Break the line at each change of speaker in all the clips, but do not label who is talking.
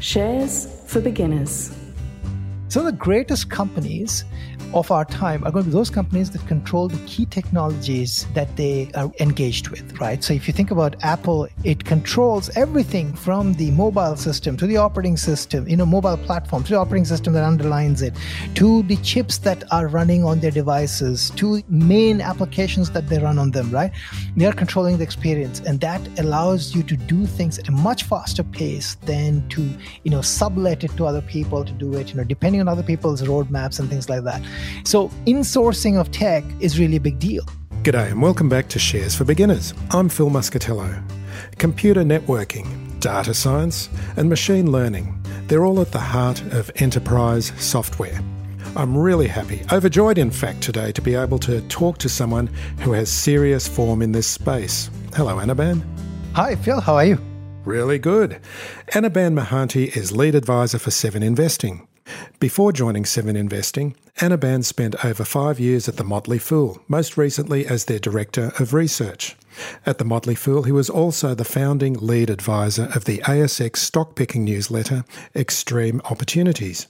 Shares for beginners.
So the greatest companies of our time are going to be those companies that control the key technologies that they are engaged with, right? So if you think about Apple, it controls everything from the mobile system to the operating system, you know, mobile platform to the operating system that underlines it, to the chips that are running on their devices, to main applications that they run on them, right? They are controlling the experience, and that allows you to do things at a much faster pace than to, you know, sublet it to other people to do it, you know, depending on other people's roadmaps and things like that. So, insourcing of tech is really a big deal.
G'day and welcome back to Shares for Beginners. I'm Phil Muscatello. Computer networking, data science, and machine learning, they're all at the heart of enterprise software. I'm really happy, overjoyed in fact, today to be able to talk to someone who has serious form in this space. Hello, Anirban.
Hi, Phil. How are you?
Really good. Anirban Mahanti is lead advisor for Seven Investing. Before joining Seven Investing, Anirban spent over five years at the Motley Fool, most recently as their Director of Research. At the Motley Fool, he was also the founding lead advisor of the ASX stock picking newsletter, Extreme Opportunities.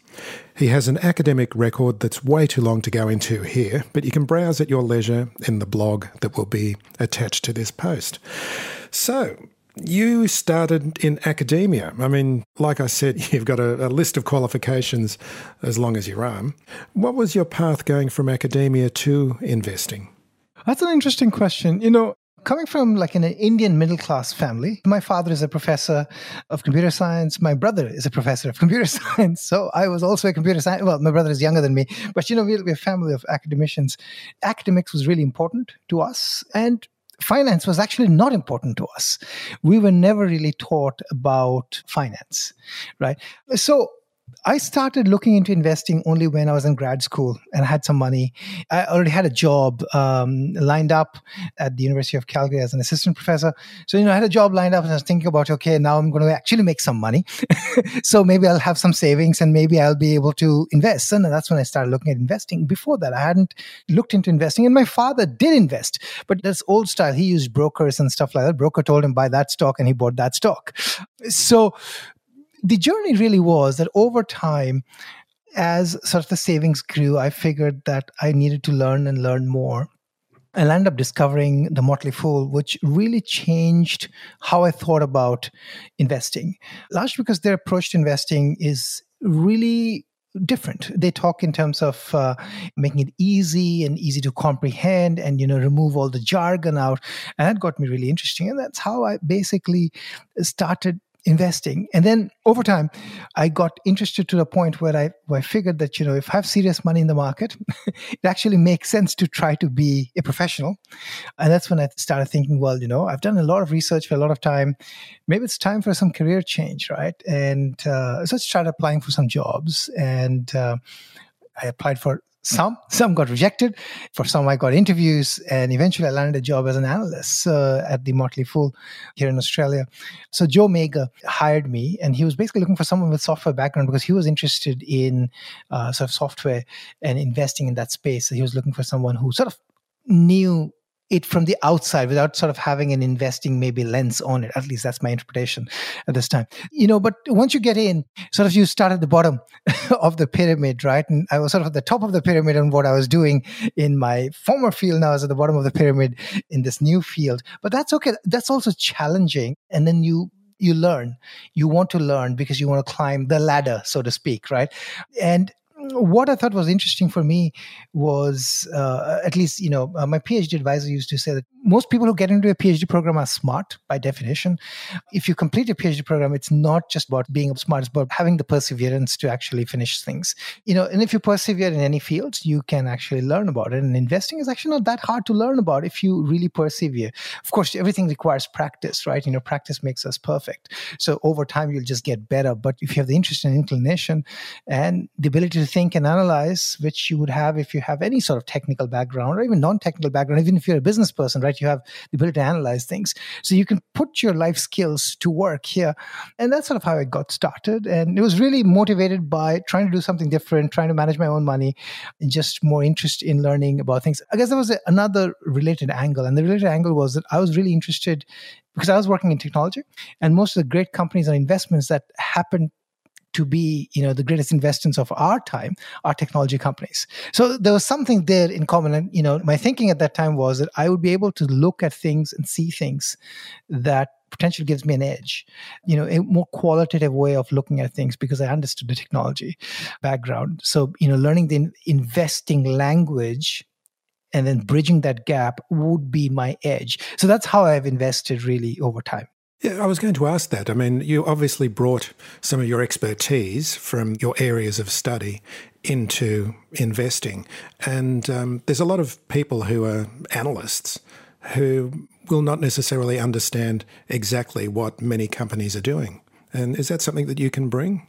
He has an academic record that's way too long to go into here, but you can browse at your leisure in the blog that will be attached to this post. So, you started in academia. I mean, like I said, you've got a, a, list of qualifications as long as your arm. What was your path going from academia to investing?
That's an interesting question. You know, coming from like an Indian middle class family, my father is a professor of computer science. My brother is a professor of computer science. So I was also a computer science. Well, my brother is younger than me, but you know, we're a family of academicians. Academics was really important to us. And finance was actually not important to us. We were never really taught about finance, right? So I started looking into investing only when I was in grad school and I had some money. I already had a job um, lined up at the University of Calgary as an assistant professor. So, you know, I had a job lined up and I was thinking about, okay, now I'm going to actually make some money. so maybe I'll have some savings and maybe I'll be able to invest. And that's when I started looking at investing. Before that, I hadn't looked into investing. And my father did invest, but that's old style. He used brokers and stuff like that. Broker told him buy that stock and he bought that stock. So the journey really was that over time, as sort of the savings grew, I figured that I needed to learn and learn more. And I ended up discovering the Motley Fool, which really changed how I thought about investing. Largely because their approach to investing is really different they talk in terms of uh, making it easy and easy to comprehend and you know remove all the jargon out and that got me really interesting and that's how i basically started investing. And then over time, I got interested to the point where I, where I figured that, you know, if I have serious money in the market, it actually makes sense to try to be a professional. And that's when I started thinking, well, you know, I've done a lot of research for a lot of time. Maybe it's time for some career change, right? And uh, so I started applying for some jobs. And uh, I applied for some some got rejected. For some i got interviews and eventually i landed a job as an analyst uh, at the motley fool here in australia. So joe magyer hired me and he was basically looking for someone with software background because he was interested in uh, sort of software and investing in that space. So he was looking for someone who sort of knew it from the outside without sort of having an investing maybe lens on it. At least that's my interpretation at this time. You know, but once you get in, sort of you start at the bottom of the pyramid, right? And I was sort of at the top of the pyramid on what I was doing in my former field. Now I was at the bottom of the pyramid in this new field. But that's okay. That's also challenging. And then you you learn. You want to learn because you want to climb the ladder, so to speak, right? And what I thought was interesting for me was, uh, at least, you know, uh, my PhD advisor used to say that most people who get into a PhD program are smart by definition. If you complete a PhD program, it's not just about being smart, it's about having the perseverance to actually finish things. You know, and if you persevere in any field, you can actually learn about it. And investing is actually not that hard to learn about if you really persevere. Of course, everything requires practice, right? You know, practice makes us perfect. So over time, you'll just get better. But if you have the interest and inclination and the ability to think and analyze, which you would have if you have any sort of technical background or even non technical background, even if you're a business person, right? You have the ability to analyze things. So you can put your life skills to work here. And that's sort of how I got started. And it was really motivated by trying to do something different, trying to manage my own money, and just more interest in learning about things. I guess there was a, another related angle. And the related angle was that I was really interested because I was working in technology, and most of the great companies and investments that happened to be you know the greatest investments of our time are technology companies. So there was something there in common. And you know my thinking at that time was that i would be able to look at things and see things that potentially gives me an edge you know a more qualitative way of looking at things because i understood the technology background. So you know learning the investing language and then bridging that gap would be my edge. So that's how i've invested really over time
yeah, I was going to ask that. I mean, you obviously brought some of your expertise from your areas of study into investing. And um, there's a lot of people who are analysts who will not necessarily understand exactly what many companies are doing. And is that something that you can bring?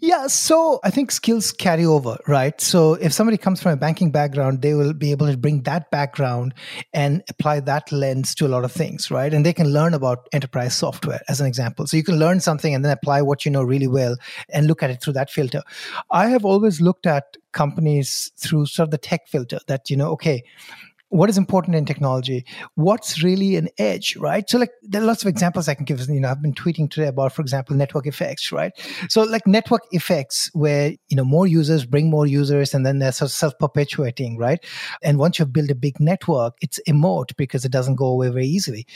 Yeah, so I think skills carry over, right? So if somebody comes from a banking background, they will be able to bring that background and apply that lens to a lot of things, right? And they can learn about enterprise software as an example. So you can learn something and then apply what you know really well and look at it through that filter. I have always looked at companies through sort of the tech filter that, you know, okay, what is important in technology? What's really an edge right? So like there are lots of examples i can give you know i've been tweeting today about for example network effects right? So like network effects where you know more users bring more users and then they're sort of self-perpetuating right? And once you've built a big network it's moat because it doesn't go away very easily.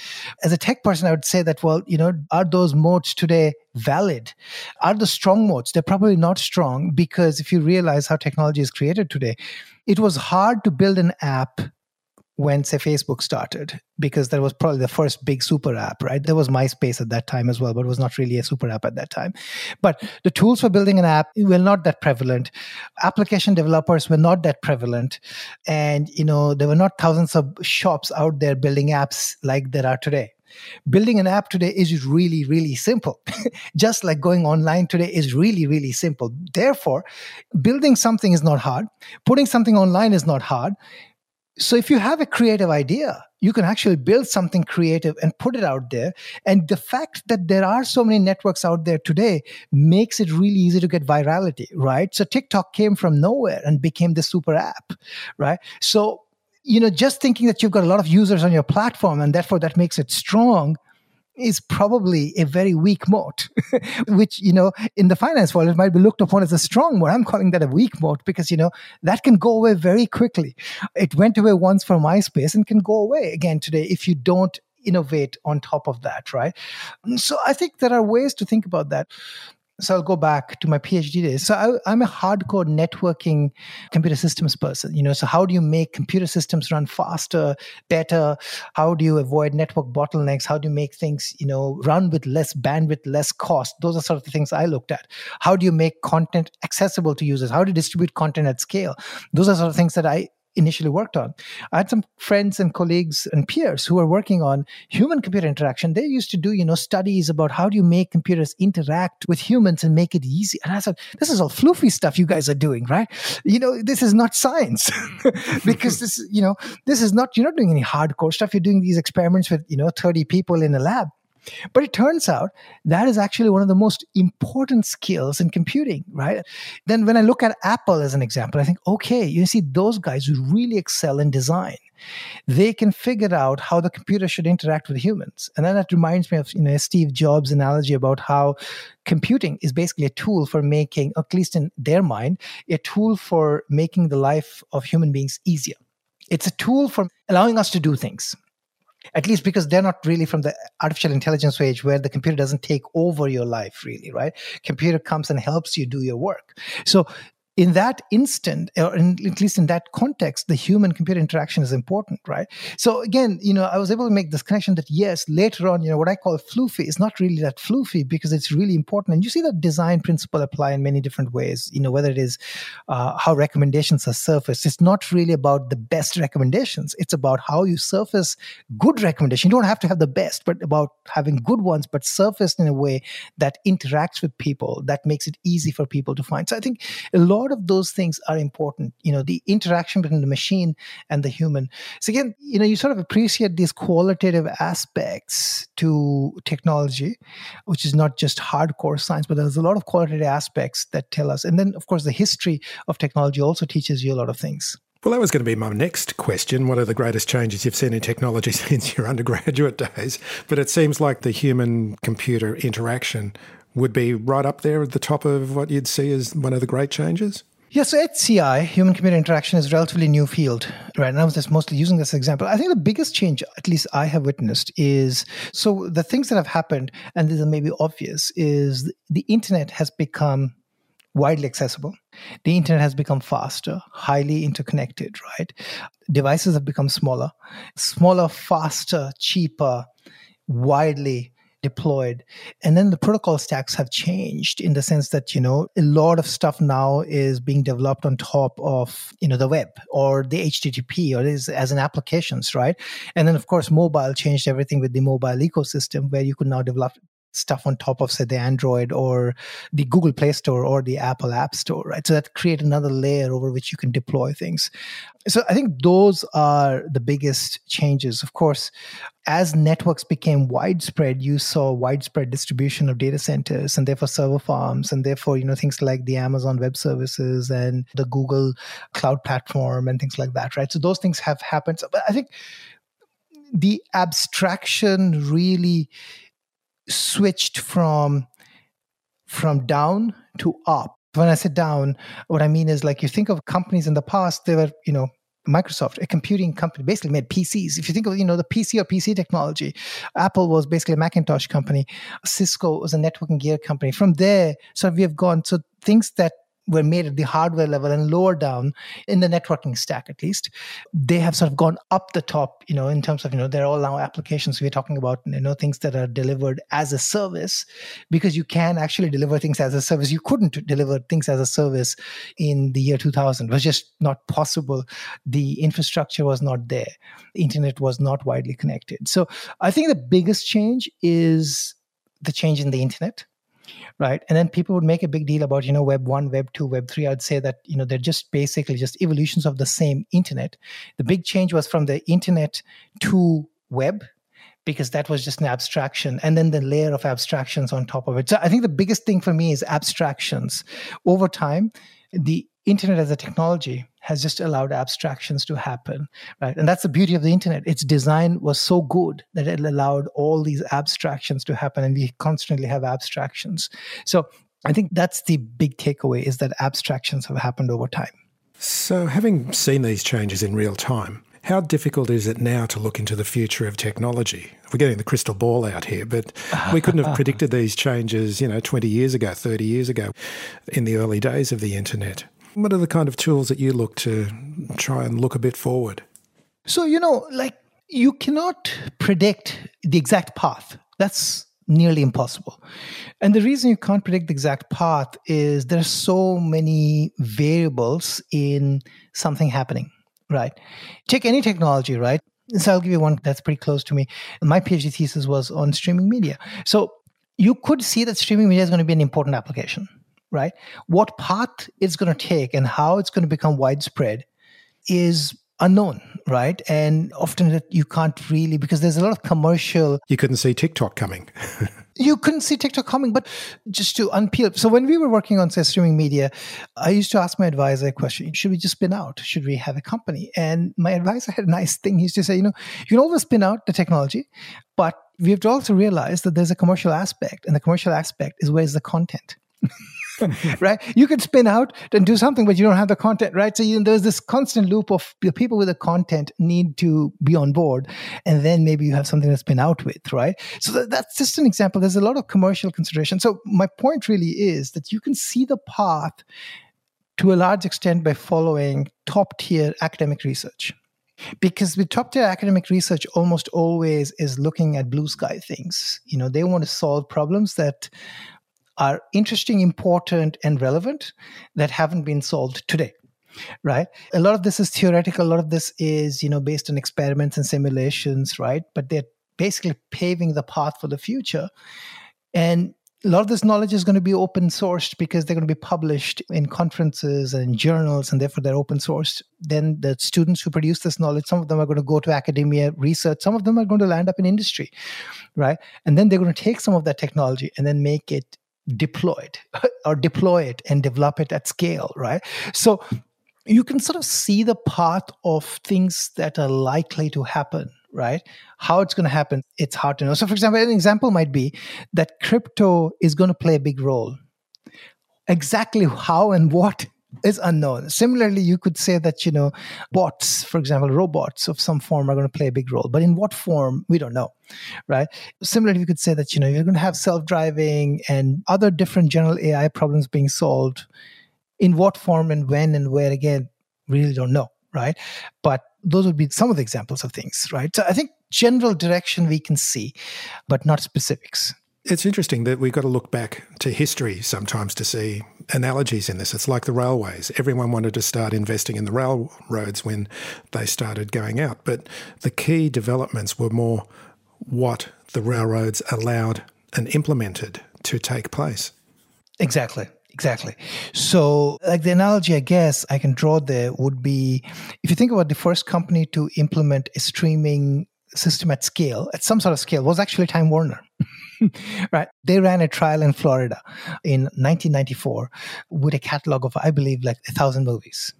As a tech person i would say that well you know are those moats today valid? Are the strong moats they're probably not strong because if you realize how technology is created today it was hard to build an app when say facebook started because that was probably the first big super app right? There was myspace at that time as well but was not really a super app at that time. But the tools for building an app were not that prevalent. Application developers were not that prevalent. And you know there were not thousands of shops out there building apps like there are today. Building an app today is really really simple. Just like going online today is really really simple. Therefore building something is not hard. Putting something online is not hard so if you have a creative idea, you can actually build something creative and put it out there. And the fact that there are so many networks out there today makes it really easy to get virality, right? So TikTok came from nowhere and became the super app, right? So, you know, just thinking that you've got a lot of users on your platform and therefore that makes it strong is probably a very weak moat, which, you know, in the finance world, it might be looked upon as a strong moat. I'm calling that a weak moat because, you know, that can go away very quickly. It went away once from MySpace and can go away again today if you don't innovate on top of that, right? So I think there are ways to think about that so I'll go back to my PhD days. So I, am a hardcore networking computer systems person. You know, so how do you make computer systems run faster, better? How do you avoid network bottlenecks? How do you make things, you know, run with less bandwidth, less cost? Those are sort of the things I looked at. How do you make content accessible to users? How do you distribute content at scale? Those are sort of things that I initially worked on. I had some friends and colleagues and peers who were working on human computer interaction. They used to do, you know, studies about how do you make computers interact with humans and make it easy. And I said, this is all floofy stuff you guys are doing, right? You know, this is not science because this, you know, this is not, you're not doing any hardcore stuff. You're doing these experiments with, you know, 30 people in a lab. But it turns out that is actually one of the most important skills in computing, right? Then when I look at Apple as an example, I think, okay, you see those guys who really excel in design. They can figure out how the computer should interact with humans. And then that reminds me of you know Steve Jobs' analogy about how computing is basically a tool for making, at least in their mind, a tool for making the life of human beings easier. It's a tool for allowing us to do things at least because they're not really from the artificial intelligence age where the computer doesn't take over your life really right? Computer comes and helps you do your work. So in that instant, or in, at least in that context, the human computer interaction is important, right? So again, you know, I was able to make this connection that yes, later on, you know, what I call floofy is not really that floofy because it's really important. And you see that design principle apply in many different ways, you know, whether it is uh, how recommendations are surfaced. It's not really about the best recommendations. It's about how you surface good recommendations You don't have to have the best, but about having good ones, but surfaced in a way that interacts with people, that makes it easy for people to find. So I think a lot lot of those things are important you know the interaction between the machine and the human so again you know you sort of appreciate these qualitative aspects to technology which is not just hardcore science but there's a lot of qualitative aspects that tell us and then of course the history of technology also teaches you a lot of things
well, that was going to be my next question. What are the greatest changes you've seen in technology since your undergraduate days? But it seems like the human computer interaction would be right up there at the top of what you'd see as one of the great changes?
Yeah, so HCI, human computer interaction, is a relatively new field, right? Was just mostly using this example. I think the biggest change, at least I have witnessed, is so the things that have happened, and these are maybe obvious, is the internet has become widely accessible. The internet has become faster, highly interconnected, right? Devices have become smaller, smaller, faster, cheaper, widely deployed. And then the protocol stacks have changed in the sense that you know a lot of stuff now is being developed on top of you know the web or the http or is as an applications right? And then of course mobile changed everything with the mobile ecosystem where you could now develop stuff on top of say the android or the google play store or the apple app store right? So that create another layer over which you can deploy things. So i think those are the biggest changes. Of course as networks became widespread you saw widespread distribution of data centers and therefore server farms and therefore you know things like the amazon web services and the google cloud platform and things like that right? So those things have happened. But i think the abstraction really switched from from down to up. When I say down, what I mean is like you think of companies in the past, they were, you know, Microsoft, a computing company, basically made PCs. If you think of, you know, the PC or PC technology, Apple was basically a Macintosh company. Cisco was a networking gear company. From there, so we have gone. So things that were made at the hardware level and lower down in the networking stack at least they have sort of gone up the top you know in terms of you know they're all now applications we're talking about you know things that are delivered as a service because you can actually deliver things as a service. You couldn't deliver things as a service in the year 2000 it was just not possible. The infrastructure was not there. The internet was not widely connected. So i think the biggest change is the change in the internet right? And then people would make a big deal about you know web 1 web 2 web 3 i'd say that you know they're just basically just evolutions of the same internet. The big change was from the internet to web because that was just an abstraction and then the layer of abstractions on top of it. So i think the biggest thing for me is abstractions. Over time the internet as a technology has just allowed abstractions to happen right and that's the beauty of the internet its design was so good that it allowed all these abstractions to happen and we constantly have abstractions so i think that's the big takeaway is that abstractions have happened over time
so having seen these changes in real time how difficult is it now to look into the future of technology? We're getting the crystal ball out here, but we couldn't have predicted these changes, you know, 20 years ago, 30 years ago, in the early days of the internet. What are the kind of tools that you look to try and look a bit forward?
So, you know, like you cannot predict the exact path. That's nearly impossible. And the reason you can't predict the exact path is there are so many variables in something happening, right? Take any technology, right? So I'll give you one that's pretty close to me. My PhD thesis was on streaming media. So you could see that streaming media is going to be an important application right? What path it's going to take and how it's going to become widespread is unknown, right? And often that you can't really because there's a lot of commercial.
You couldn't see TikTok coming.
you couldn't see TikTok coming, but just to unpeel. So when we were working on say, streaming media, I used to ask my advisor a question: Should we just spin out? Should we have a company? And my advisor had a nice thing. He used to say, you know, you can always spin out the technology, but we have to also realize that there's a commercial aspect, and the commercial aspect is where's the content. right? You could spin out and do something, but you don't have the content, right? So you, there's this constant loop of the people with the content need to be on board, and then maybe you have something to spin out with, right? So that, that's just an example. There's a lot of commercial consideration. So my point really is that you can see the path to a large extent by following top tier academic research. Because with top tier academic research, almost always is looking at blue sky things. You know, they want to solve problems that are interesting, important, and relevant that haven't been solved today right? A lot of this is theoretical. A lot of this is you know based on experiments and simulations right? But they're basically paving the path for the future. And a lot of this knowledge is going to be open sourced because they're going to be published in conferences and journals and therefore they're open sourced. Then the students who produce this knowledge some of them are going to go to academia research. Some of them are going to land up in industry right? And then they're going to take some of that technology and then make it deployed or deploy it and develop it at scale right? So you can sort of see the path of things that are likely to happen right? How it's going to happen it's hard to know. So for example an example might be that crypto is going to play a big role. Exactly how and what is unknown. Similarly you could say that you know bots for example robots of some form are going to play a big role but in what form we don't know right? Similarly you could say that you know you're going to have self-driving and other different general ai problems being solved in what form and when and where again really don't know right? But those would be some of the examples of things right? So i think general direction we can see but not specifics
it's interesting that we've got to look back to history sometimes to see analogies in this. It's like the railways. Everyone wanted to start investing in the railroads when they started going out. But the key developments were more what the railroads allowed and implemented to take place.
Exactly. Exactly. So, like the analogy I guess I can draw there would be if you think about the first company to implement a streaming system at scale, at some sort of scale, was actually Time Warner. right. They ran a trial in Florida in 1994 with a catalog of, I believe, like a thousand movies.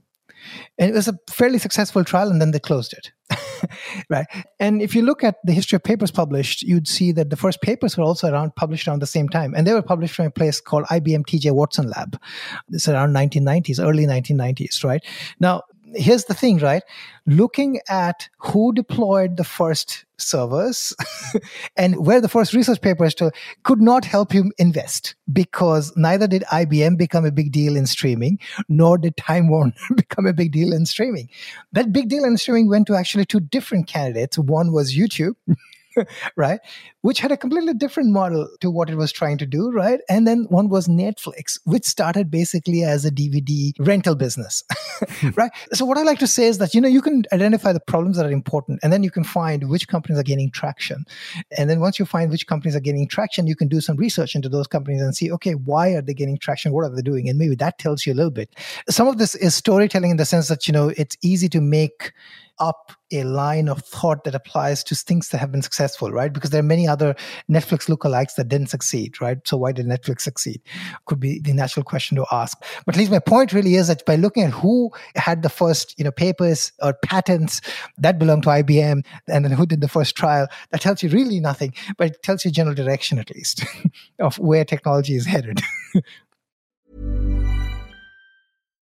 And it was a fairly successful trial, and then they closed it. right. And if you look at the history of papers published, you'd see that the first papers were also around published around the same time. And they were published from a place called IBM TJ Watson Lab. It's around 1990s, early 1990s, right? Now, here's the thing, right? Looking at who deployed the first servers and where the first research papers to could not help you invest because neither did IBM become a big deal in streaming, nor did Time Warner become a big deal in streaming. That big deal in streaming went to actually two different candidates. One was YouTube. right? Which had a completely different model to what it was trying to do, right? And then one was Netflix, which started basically as a DVD rental business, hmm. right? So what I like to say is that, you know, you can identify the problems that are important and then you can find which companies are gaining traction. And then once you find which companies are gaining traction, you can do some research into those companies and see, okay, why are they gaining traction? What are they doing? And maybe that tells you a little bit. Some of this is storytelling in the sense that, you know, it's easy to make up a line of thought that applies to things that have been successful, right? Because there are many other Netflix lookalikes that didn't succeed, right? So why did Netflix succeed? Could be the natural question to ask. But at least my point really is that by looking at who had the first, you know, papers or patents that belong to IBM, and then who did the first trial, that tells you really nothing, but it tells you general direction at least of where technology is headed.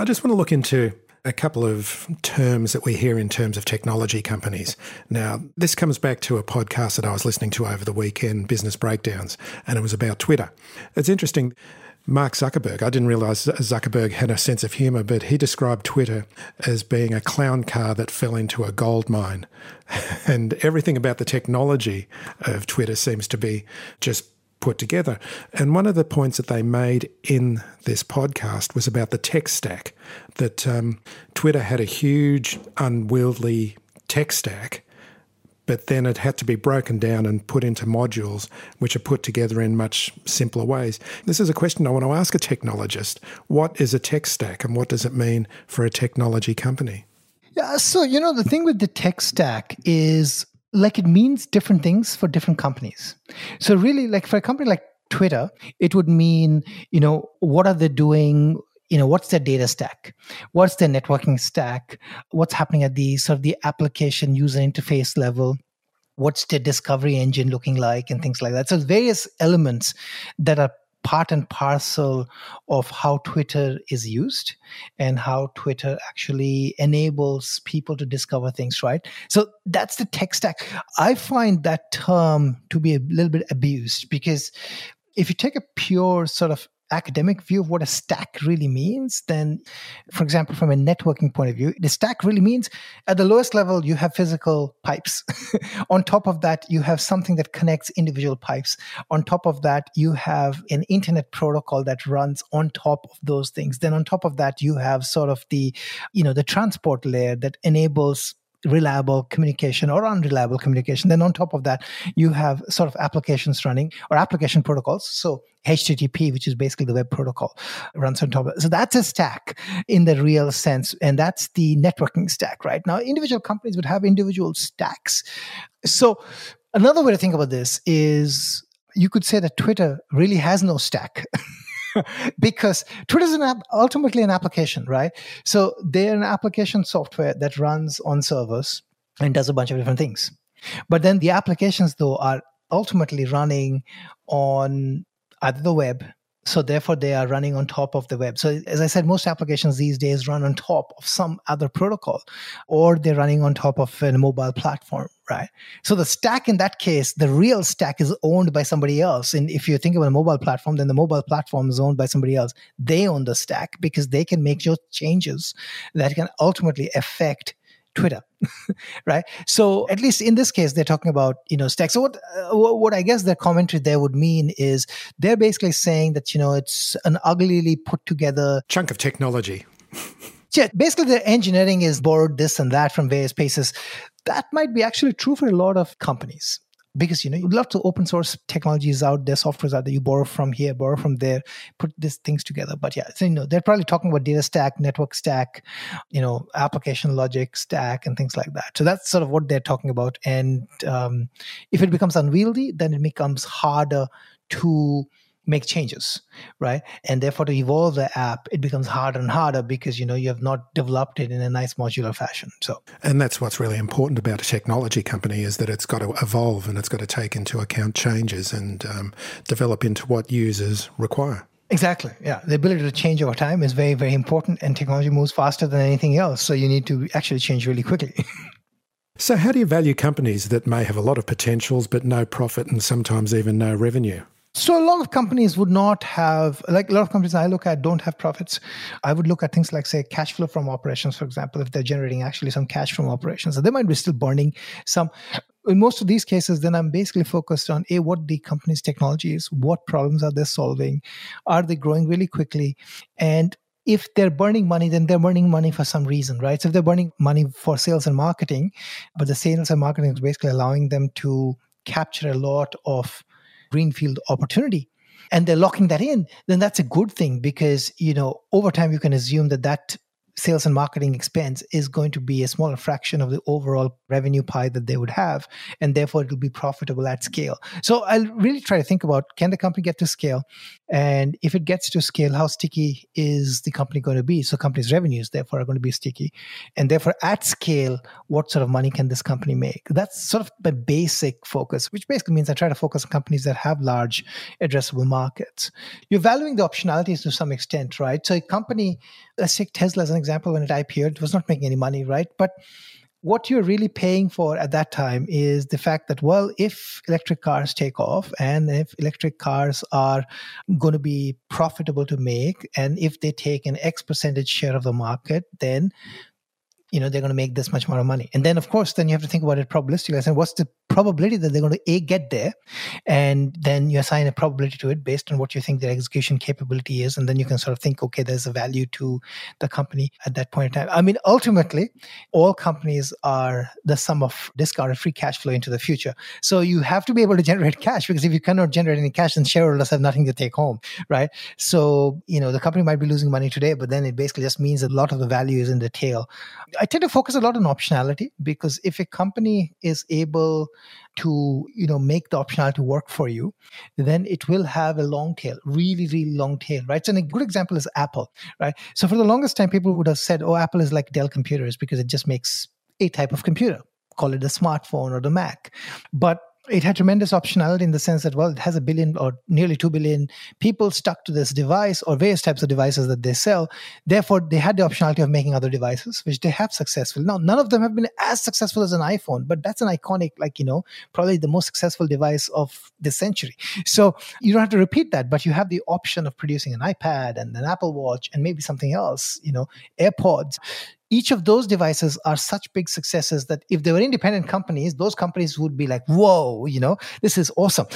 I just want to look into a couple of terms that we hear in terms of technology companies. Now, this comes back to a podcast that I was listening to over the weekend, Business Breakdowns, and it was about Twitter. It's interesting. Mark Zuckerberg, I didn't realize Zuckerberg had a sense of humor, but he described Twitter as being a clown car that fell into a gold mine. and everything about the technology of Twitter seems to be just put together. And one of the points that they made in this podcast was about the tech stack, that um, Twitter had a huge, unwieldy tech stack, but then it had to be broken down and put into modules, which are put together in much simpler ways. This is a question I want to ask a technologist. What is a tech stack and what does it mean for a technology company?
Yeah, so, you know, the thing with the tech stack is like it means different things for different companies. So really like for a company like Twitter, it would mean, you know, what are they doing? You know, what's their data stack? What's their networking stack? What's happening at the sort of the application user interface level? What's the discovery engine looking like and things like that. So various elements that are part and parcel of how Twitter is used and how Twitter actually enables people to discover things, right? So that's the tech stack. I find that term to be a little bit abused because if you take a pure sort of academic view of what a stack really means, then, for example, from a networking point of view, the stack really means at the lowest level, you have physical pipes. on top of that, you have something that connects individual pipes. On top of that, you have an internet protocol that runs on top of those things. Then on top of that, you have sort of the, you know, the transport layer that enables reliable communication or unreliable communication. Then on top of that, you have sort of applications running or application protocols. So HTTP, which is basically the web protocol, runs on top of it. So that's a stack in the real sense. And that's the networking stack, right? Now, individual companies would have individual stacks. So another way to think about this is you could say that Twitter really has no stack. because Twitter is an ultimately an application, right? So they're an application software that runs on servers and does a bunch of different things. But then the applications, though, are ultimately running on either the web so therefore they are running on top of the web. So as i said most applications these days run on top of some other protocol or they're running on top of a mobile platform right? So the stack in that case the real stack is owned by somebody else. And if you think about a mobile platform then the mobile platform is owned by somebody else. They own the stack because they can make those changes that can ultimately affect Twitter, right? So at least in this case, they're talking about you know stacks. So what uh, what I guess their commentary there would mean is they're basically saying that you know it's an uglily put together
chunk of technology.
yeah, basically the engineering is borrowed this and that from various places. That might be actually true for a lot of companies because you know you'd love to open source technologies out there softwares out there you borrow from here borrow from there put these things together. But yeah so you know they're probably talking about data stack network stack you know application logic stack and things like that. So that's sort of what they're talking about. And um, if it becomes unwieldy then it becomes harder to make changes right and therefore to evolve the app it becomes harder and harder because you know you have not developed it in a nice modular fashion so
and that's what's really important about a technology company is that it's got to evolve and it's got to take into account changes and um, develop into what users require
Exactly. Yeah. The ability to change over time is very, very important, and technology moves faster than anything else. So you need to actually change really quickly.
so, how do you value companies that may have a lot of potentials but no profit and sometimes even no revenue?
So a lot of companies would not have, like a lot of companies I look at don't have profits. I would look at things like, say, cash flow from operations, for example, if they're generating actually some cash from operations. So they might be still burning some. In most of these cases, then I'm basically focused on a what the company's technology is, what problems are they solving, are they growing really quickly, and if they're burning money, then they're burning money for some reason, right? So if they're burning money for sales and marketing, but the sales and marketing is basically allowing them to capture a lot of greenfield opportunity and they're locking that in then that's a good thing because you know over time you can assume that that sales and marketing expense is going to be a smaller fraction of the overall revenue pie that they would have and therefore it will be profitable at scale. So i'll really try to think about can the company get to scale? And if it gets to scale how sticky is the company going to be? So company's revenues therefore are going to be sticky. And therefore at scale what sort of money can this company make? That's sort of the basic focus which basically means i try to focus on companies that have large addressable markets. You're valuing the optionalities to some extent right? So a company let's take tesla as an example when it IPO'd, it was not making any money, right? But what you're really paying for at that time is the fact that, well, if electric cars take off and if electric cars are going to be profitable to make, and if they take an X percentage share of the market, then you know they're going to make this much more money and then of course then you have to think about it probabilistically and what's the probability that they're going to a get there and then you assign a probability to it based on what you think their execution capability is and then you can sort of think okay there's a value to the company at that point in time. I mean ultimately all companies are the sum of discounted free cash flow into the future. So you have to be able to generate cash because if you cannot generate any cash then shareholders have nothing to take home right? So you know the company might be losing money today but then it basically just means a lot of the value is in the tail. I tend to focus a lot on optionality because if a company is able to you know make the optionality work for you then it will have a long tail really really long tail right? So a good example is apple right? So for the longest time people would have said oh apple is like dell computers because it just makes a type of computer call it a smartphone or the mac. But it had tremendous optionality in the sense that well it has a billion or nearly 2 billion people stuck to this device or various types of devices that they sell. Therefore they had the optionality of making other devices which they have successful now none of them have been as successful as an iphone but that's an iconic like you know probably the most successful device of the century. So you don't have to repeat that but you have the option of producing an ipad and an apple watch and maybe something else you know airpods each of those devices are such big successes that if they were independent companies, those companies would be like, whoa, you know, this is awesome.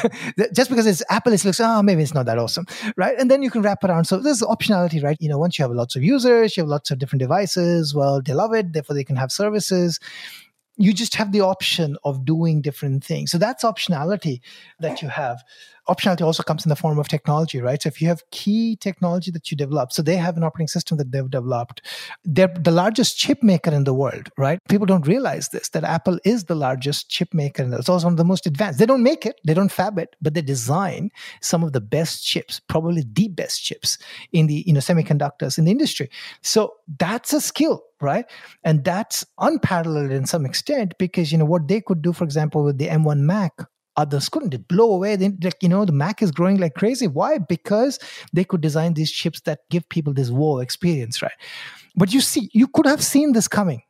Just because it's Apple, it looks, oh, maybe it's not that awesome, right? And then you can wrap around. So there's optionality, right? You know, once you have lots of users, you have lots of different devices, well, they love it, therefore they can have services you just have the option of doing different things. So that's optionality that you have optionality also comes in the form of technology, right? So if you have key technology that you develop, so they have an operating system that they've developed. They're the largest chip maker in the world, right? People don't realize this, that Apple is the largest chip maker. And it's also one of the most advanced. They don't make it, they don't fab it, but they design some of the best chips, probably the best chips in the, you know, semiconductors in the industry. So that's a skill right and that's unparalleled in some extent because you know what they could do for example with the m1 mac others couldn't. They blow away. They, like, you know, the Mac is growing like crazy. Why? Because they could design these chips that give people this wow experience, right? But you see, you could have seen this coming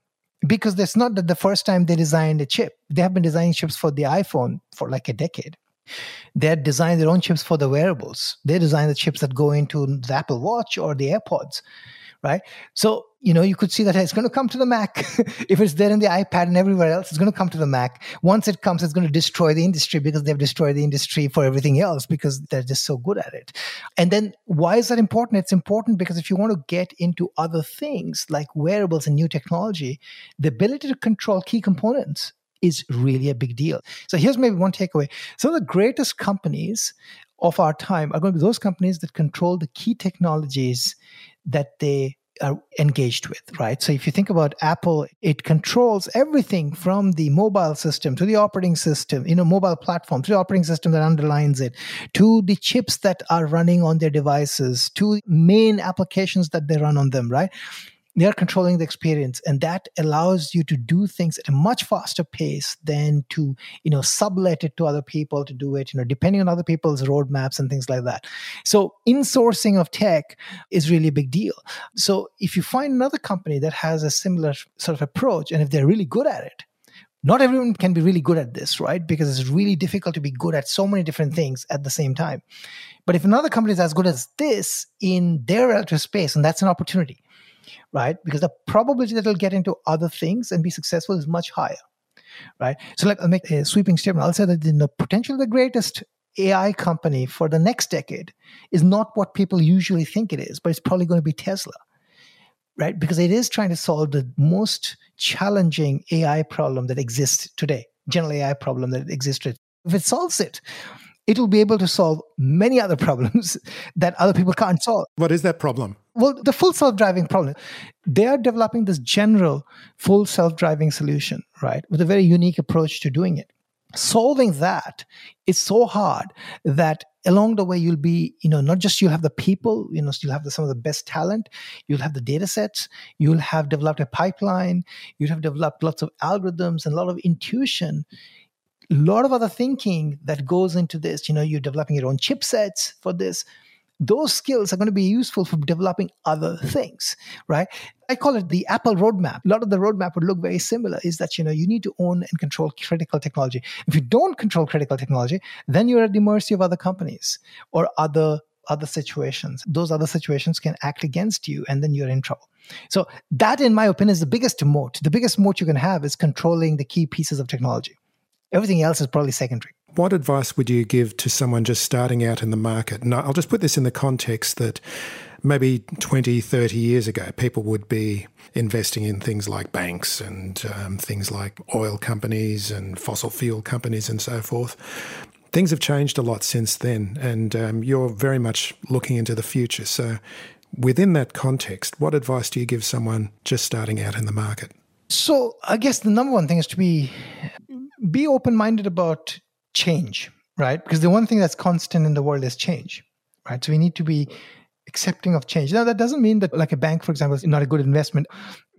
because it's not that the first time they designed a chip. They have been designing chips for the iPhone for like a decade. They had designed their own chips for the wearables. They designed the chips that go into the Apple Watch or the AirPods right? So, you know, you could see that it's going to come to the Mac. if it's there in the iPad and everywhere else, it's going to come to the Mac. Once it comes, it's going to destroy the industry because they've destroyed the industry for everything else because they're just so good at it. And then why is that important? It's important because if you want to get into other things like wearables and new technology, the ability to control key components is really a big deal. So here's maybe one takeaway. Some of the greatest companies of our time are going to be those companies that control the key technologies that they are engaged with, right? So if you think about Apple, it controls everything from the mobile system to the operating system, you know, mobile platform to the operating system that underlines it, to the chips that are running on their devices, to main applications that they run on them, right? They're controlling the experience and that allows you to do things at a much faster pace than to you know sublet it to other people to do it you know depending on other people's roadmaps and things like that so insourcing of tech is really a big deal so if you find another company that has a similar sort of approach and if they're really good at it not everyone can be really good at this, right? Because it's really difficult to be good at so many different things at the same time. But if another company is as good as this in their relative space, and that's an opportunity, right? Because the probability that it'll get into other things and be successful is much higher, right? So, like, I'll make a sweeping statement. I'll say that the potential the greatest AI company for the next decade is not what people usually think it is, but it's probably going to be Tesla, right? Because it is trying to solve the most challenging AI problem that exists today, general AI problem that exists. If it solves it, it will be able to solve many other problems that other people can't solve.
What is that problem?
Well, the full self driving problem. They are developing this general full self driving solution, right, with a very unique approach to doing it. Solving that is so hard that along the way you'll be you know not just you'll have the people you know you'll have the, some of the best talent you'll have the data sets you'll have developed a pipeline you'll have developed lots of algorithms and a lot of intuition lot of other thinking that goes into this. You know, you're developing your own chipsets for this. Those skills are going to be useful for developing other things, right? I call it the Apple roadmap. A lot of the roadmap would look very similar is that, you know, you need to own and control critical technology. If you don't control critical technology, then you're at the mercy of other companies or other other situations. Those other situations can act against you and then you're in trouble. So that, in my opinion, is the biggest moat. The biggest moat you can have is controlling the key pieces of technology. Everything else is probably secondary.
What advice would you give to someone just starting out in the market? And I'll just put this in the context that maybe 20, 30 years ago, people would be investing in things like banks and um, things like oil companies and fossil fuel companies and so forth. Things have changed a lot since then, and um, you're very much looking into the future. So, within that context, what advice do you give someone just starting out in the market?
So, I guess the number one thing is to be be open minded about change, right? Because the one thing that's constant in the world is change, right? So we need to be accepting of change. Now, that doesn't mean that, like a bank, for example, is not a good investment.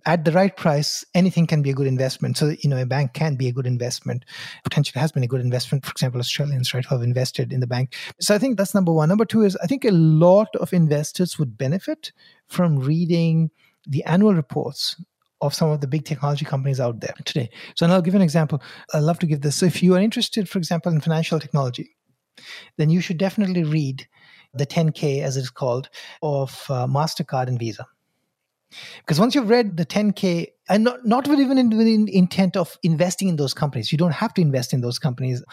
At the right price, anything can be a good investment. So, you know, a bank can be a good investment. Potentially has been a good investment. For example, Australians, right, who have invested in the bank. So I think that's number one. Number two is I think a lot of investors would benefit from reading the annual reports of some of the big technology companies out there today. So, and I'll give an example. I love to give this. So, if you are interested, for example, in financial technology, then you should definitely read the 10K, as it's called, of uh, MasterCard and Visa. Because once you've read the 10K, and not, not even in the intent of investing in those companies, you don't have to invest in those companies.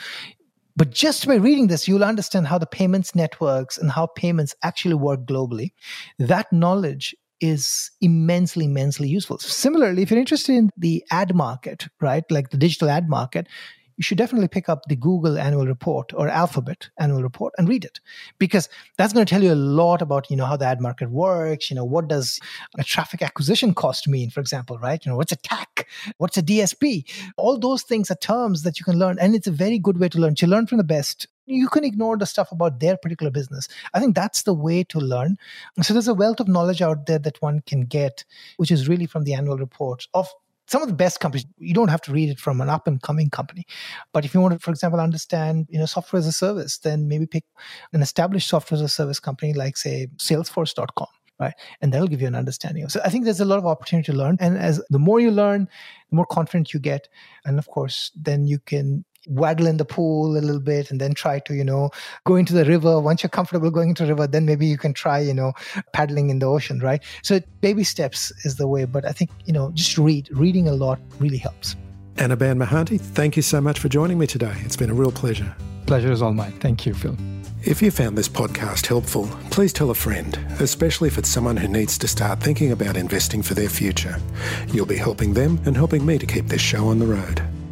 But just by reading this, you'll understand how the payments networks and how payments actually work globally. That knowledge is immensely, immensely useful. Similarly, if you're interested in the ad market, right, like the digital ad market, you should definitely pick up the Google annual report or Alphabet annual report and read it because that's going to tell you a lot about you know how the ad market works. You know what does a traffic acquisition cost mean, for example, right? You know what's a TAC, what's a DSP. All those things are terms that you can learn, and it's a very good way to learn. To learn from the best, you can ignore the stuff about their particular business. I think that's the way to learn. So there's a wealth of knowledge out there that one can get, which is really from the annual reports of some of the best companies. You don't have to read it from an up and coming company. But if you want to for example understand you know software as a service then maybe pick an established software as a service company like say salesforce.com right? And that'll give you an understanding. So i think there's a lot of opportunity to learn. And as the more you learn the more confident you get. And of course then you can waddle in the pool a little bit and then try to you know go into the river once you're comfortable going into the river then maybe you can try you know paddling in the ocean right so baby steps is the way but i think you know just read reading a lot really helps
Anirban Mahanti, thank you so much for joining me today. It's been a real pleasure.
Pleasure is all mine. Thank you, Phil.
If you found this podcast helpful, please tell a friend, especially if it's someone who needs to start thinking about investing for their future. You'll be helping them and helping me to keep this show on the road.